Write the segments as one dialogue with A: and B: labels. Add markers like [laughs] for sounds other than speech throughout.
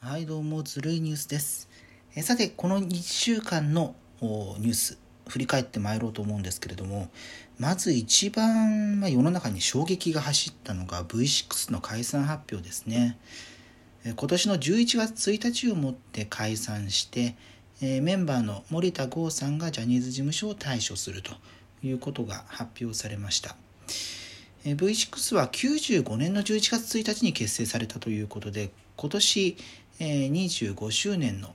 A: はい、どうも、ずるいニュースです。えさて、この1週間のニュース、振り返ってまいろうと思うんですけれども、まず一番、まあ、世の中に衝撃が走ったのが V6 の解散発表ですね。え今年の11月1日をもって解散して、えメンバーの森田剛さんがジャニーズ事務所を退所するということが発表されました。V6 は95年の11月1日に結成されたということで今年、25周年の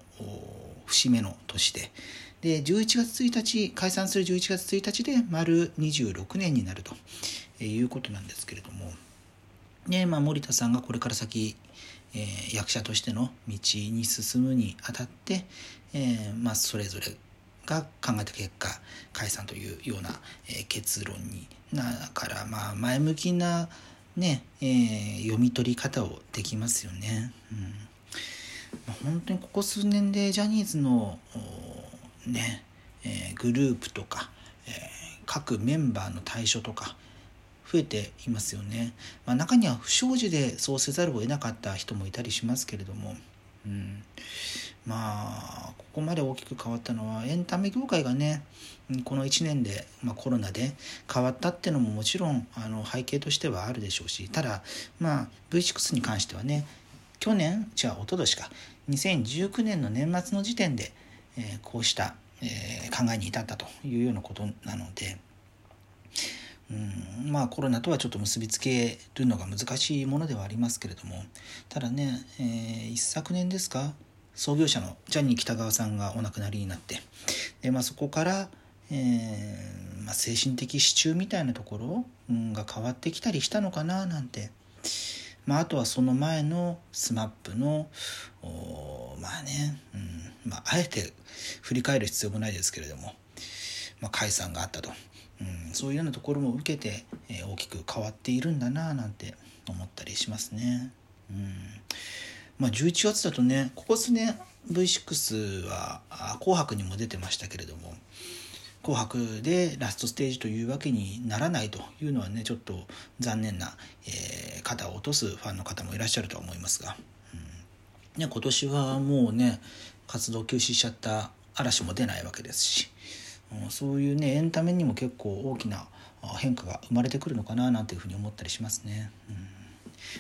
A: 節目の年で。で11月1日解散する11月1日で丸26年になるということなんですけれども、まあ、森田さんがこれから先、えー役者としての道に進むにあたって、えーまあ、それぞれが考えた結果解散というような、結論になだからまあ前向きなね、え読み取り方をできますよね。うん、本当にここ数年でジャニーズのね、えーグループとか、えー各メンバーの対処とか増えていますよね。まあ、中には不祥事でそうせざるを得なかった人もいたりしますけれども、うん、まあここまで大きく変わったのはエンタメ業界がねこの1年で、まあ、コロナで変わったっていうのももちろんあの背景としてはあるでしょうしただ、まあ、V6 に関してはね去年違う一昨年か。2019年の年末の時点で、えこうした、え考えに至ったというようなことなので。うん、まあコロナとはちょっと結びつけるのが難しいものではありますけれども。ただね、えー一昨年ですか創業者のジャニー喜多川さんがお亡くなりになって。で、まあ、そこから、えーまあ、精神的支柱みたいなところ、うん、が変わってきたりしたのかななんて、まあ、あとはその前の SMAP のまあね、うんまあ、あえて振り返る必要もないですけれども、まあ、解散があったと、うん、そういうようなところも受けて、えー大きく変わっているんだななんて思ったりしますね。うんまあ、11月だとねここ数年 V6 は紅白にも出てましたけれども「紅白」でラストステージというわけにならないというのはねちょっと残念な、えー肩を落とすファンの方もいらっしゃるとは思いますが、うん。ね、今年はもうね活動休止しちゃった嵐も出ないわけですし、うんそういうねエンタメにも結構大きな変化が生まれてくるのかななんていうふうに思ったりしますね。うん。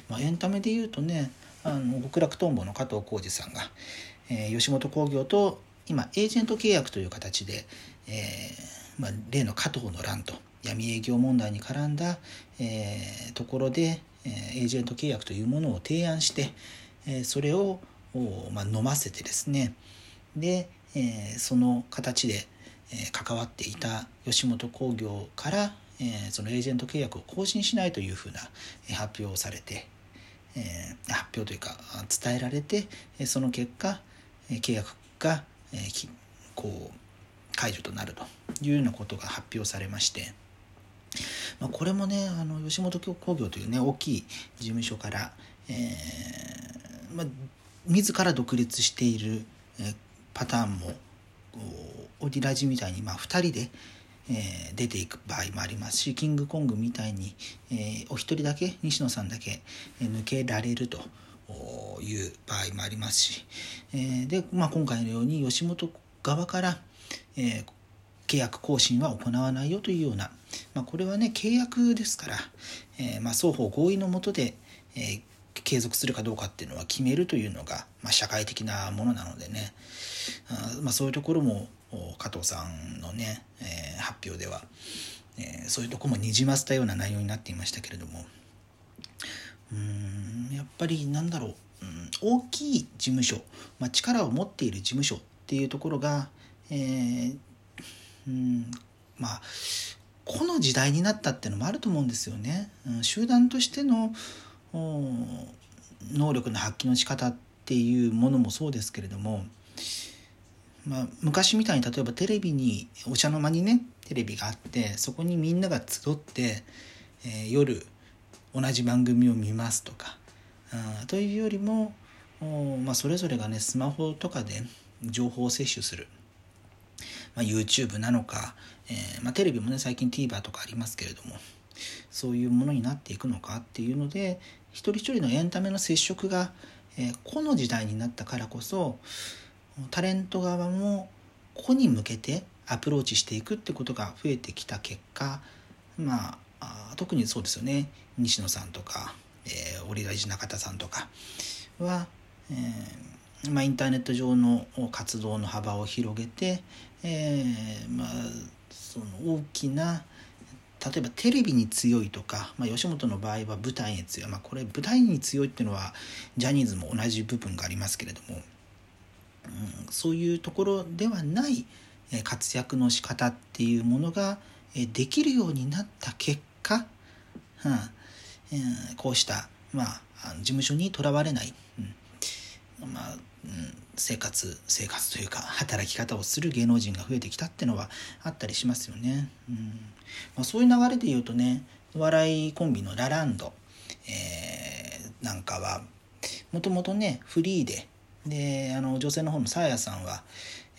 A: まあ、エンタメで言うとねあの極楽とんぼの加藤浩次さんが、えー吉本興業と今エージェント契約という形で、えーまあ、例の加藤の乱と闇営業問題に絡んだ、えーところで、えーエージェント契約というものを提案して、えーそれを、おまあ、飲ませてですねで、えーその形で、えー関わっていた吉本興業から、えーそのエージェント契約を更新しないというふうな発表をされて、えー発表というか伝えられてその結果契約が、えーきこう解除となるというようなことが発表されまして、まあ、これもねあの吉本興業というね大きい事務所から、えーまあ、自ら独立している、パターンもこうオリラジみたいに、まあ、2人で、えー出ていく場合もありますしキングコングみたいに、えーお一人だけ西野さんだけ、えー抜けられるという場合もありますし、えーで、まあ、今回のように吉本側から、えー契約更新は行わないよというような、まあ、これはね契約ですから、えーまあ、双方合意のもとで、えー継続するかどうかっていうのは決めるというのが、まあ、社会的なものなのでね。あま、そういうところも加藤さんのね、え発表では、えそういうとこもにじませたような内容になっていましたけれども。うーんやっぱりなんだろう、うん、大きい事務所、ま、力を持っている事務所っていうところが、えーうん、まあこの時代になったっていうのもあると思うんですよね。うん、集団としての能力の発揮の仕方っていうものもそうですけれども、まあ、昔みたいに例えばテレビにお茶の間にねテレビがあってそこにみんなが集って、えー夜同じ番組を見ますとかあーというよりも、まあ、それぞれがねスマホとかで情報を摂取する、まあ、YouTube なのか、えーまあ、テレビもね最近 TVer とかありますけれどもそういうものになっていくのかっていうので一人一人のエンタメの接触が、えー、個の時代になったからこそタレント側も個に向けてアプローチしていくってことが増えてきた結果まあ特にそうですよね。西野さんとか、えー、折大寺中田さんとかは、えーまあ、インターネット上の活動の幅を広げて、えーまあ、その大きな例えばテレビに強いとか、まあ、吉本の場合は舞台に強い、まあ、これ舞台に強いっていうのはジャニーズも同じ部分がありますけれども、うん、そういうところではない活躍の仕方っていうものができるようになった結果、うん、こうした、まあ、事務所にとらわれない、うん、まあ、うん、生活生活というか働き方をする芸能人が増えてきたっていうのはあったりしますよね。うんまあ、そういう流れで言うとねお笑いコンビのラランド、えー、なんかはもともとねフリーでであの女性の方のサーヤさんは、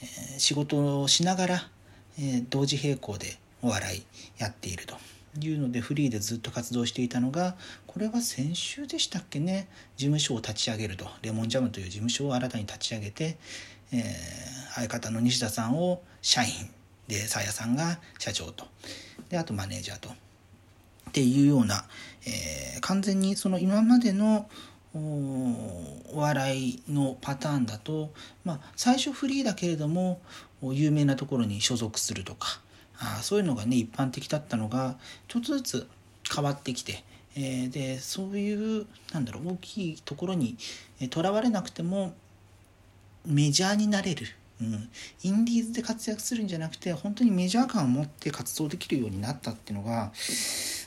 A: えー、仕事をしながら、えー、同時並行でお笑いやっているというのでフリーでずっと活動していたのがこれは先週でしたっけね事務所を立ち上げるとレモンジャムという事務所を新たに立ち上げて、えー、相方の西田さんを社員でさやさんが社長と。であとマネージャーと。っていうような、えー、完全にその今までのお笑いのパターンだと、まあ、最初フリーだけれども有名なところに所属するとかあそういうのがね一般的だったのがちょっとずつ変わってきて、えー、でそういうなんだろう大きいところにとらわれなくてもメジャーになれる、うん、インディーズで活躍するんじゃなくて本当にメジャー感を持って活動できるようになったっていうのが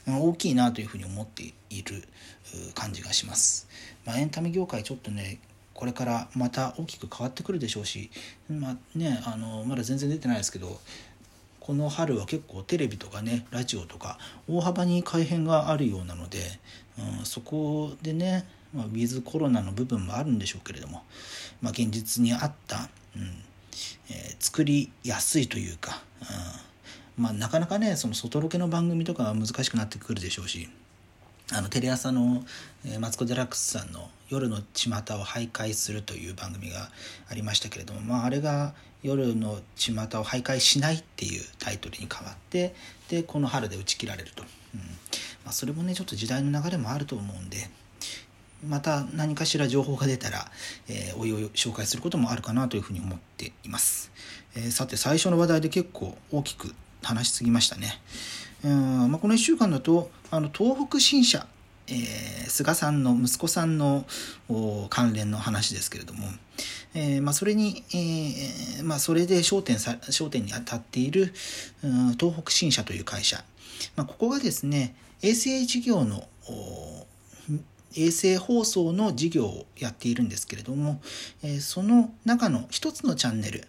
A: 大きいなというふうに思っている感じがします。まあ、エンタメ業界ちょっとねこれからまた大きく変わってくるでしょうし、まあね、あのまだ全然出てないですけどこの春は結構テレビとかねラジオとか大幅に改変があるようなので、うん、そこでね、まあ、ウィズコロナの部分もあるんでしょうけれども、まあ、現実に合った、うんえー、作りやすいというか、うんまあ、なかなかねその外ロケの番組とかは難しくなってくるでしょうしあのテレ朝の、えー、マツコ・デラックスさんの「夜の巷を徘徊する」という番組がありましたけれども、まあ、あれが夜の巷を徘徊しないっていうタイトルに変わってでこの春で打ち切られると、うん。まあ、それもねちょっと時代の流れもあると思うんでまた何かしら情報が出たら、えー、おいおい紹介することもあるかなというふうに思っています、えー、さて最初の話題で結構大きく話しすぎましたね、うん。まあ、この1週間だとあの東北新社えー、菅さんの息子さんの関連の話ですけれども、えー、まあ、それに、えー、まあ、それで焦点さ焦点に当たっている、うん、東北新社という会社、まあ、ここがですね衛星事業の衛星放送の事業をやっているんですけれども、えその中の一つのチャンネル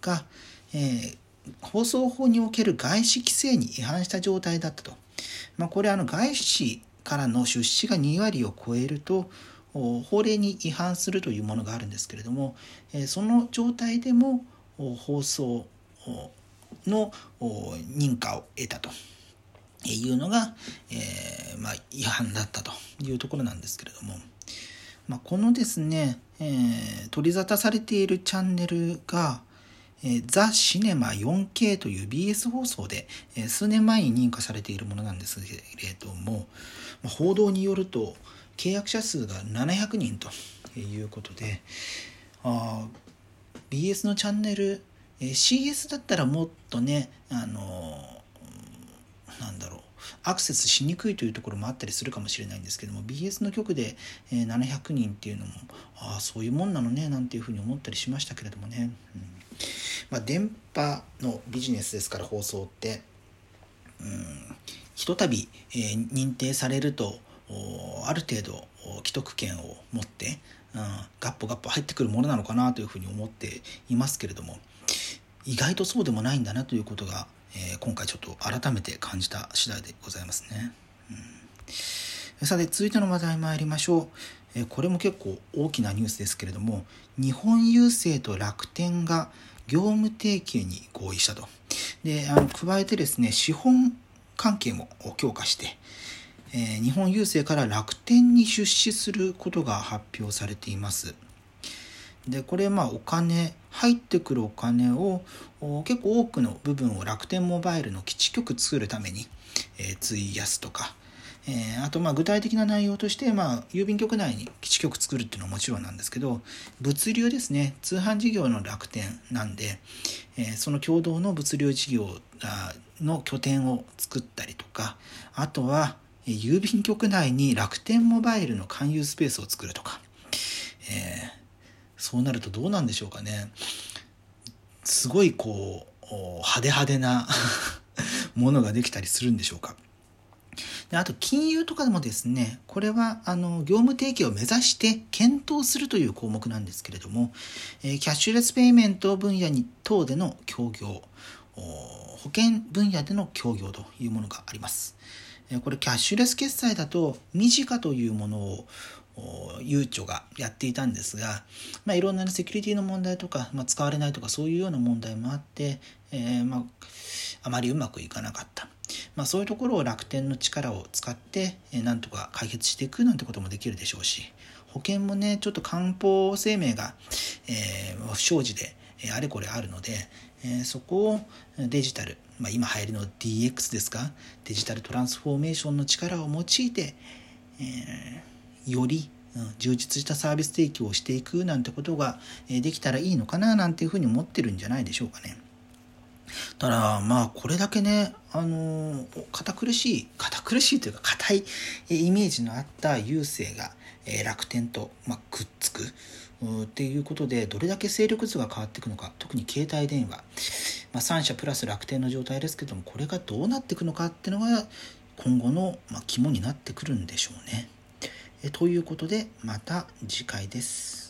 A: が、え放送法における外資規制に違反した状態だったと。まあ、これあの外資からの出資が2割を超えると法令に違反するというものがあるんですけれどもその状態でも放送の認可を得たと。いうのが、えー、まあ、違反だったというところなんですけれども、まあ、このですね、えー、取り沙汰されているチャンネルが、えザ・シネマ 4K という BS 放送で、え数年前に認可されているものなんですけれども、報道によると契約者数が700人ということであ BS のチャンネル、え CS だったらもっとねあのなんだろうアクセスしにくいというところもあったりするかもしれないんですけども BS の局で、700人っていうのもああそういうもんなのねなんていうふうに思ったりしましたけれどもね。うんまあ、電波のビジネスですから放送って、うん、ひとたび、えー、認定されるとある程度既得権を持って、うん、ガッポガッポ入ってくるものなのかなというふうに思っていますけれども意外とそうでもないんだなということが、えー、今回ちょっと改めて感じた次第でございますね。うん、さて続いての話題参りましょう。これも結構大きなニュースですけれども日本郵政と楽天が業務提携に合意したと。で、あの加えてですね、資本関係も強化して、えー、日本郵政から楽天に出資することが発表されています。でこれまあお金入ってくるお金を結構多くの部分を楽天モバイルの基地局作るために、えー、費やすとか、えー、あとまあ具体的な内容として、まあ、郵便局内に基地局作るっていうのはもちろんなんですけど物流ですね。通販事業の楽天なんで、えー、その共同の物流事業の拠点を作ったりとかあとは郵便局内に楽天モバイルの勧誘スペースを作るとか、えー、そうなるとどうなんでしょうかね。すごいこう派手派手な [laughs] ものができたりするんでしょうか。であと金融とかでもですねこれはあの業務提携を目指して検討するという項目なんですけれども、えー、キャッシュレスペイメント分野に等での協業保険分野での協業というものがあります。これキャッシュレス決済だとミジカというものをゆうちょがやっていたんですが、まあ、いろんなセキュリティの問題とか、まあ、使われないとかそういうような問題もあって、えー、まあ、あまりうまくいかなかった。まあ、そういうところを楽天の力を使って、えー、なんとか解決していくなんてこともできるでしょうし保険もねちょっと漢方生命が、えー、不祥事で、えあれこれあるので、えそこをデジタル、まあ、今流行りの DX ですかデジタルトランスフォーメーションの力を用いて、えより充実したサービス提供をしていくなんてことができたらいいのかななんていうふうに思ってるんじゃないでしょうかね。ただまあこれだけねあの堅苦しい堅苦しいというか硬いイメージのあった郵政が楽天と、まあ、くっつくっていうことでどれだけ勢力図が変わっていくのか特に携帯電話、まあ、3社プラス楽天の状態ですけどもこれがどうなっていくのかっていうのが今後の、まあ、肝になってくるんでしょうね。えということでまた次回です。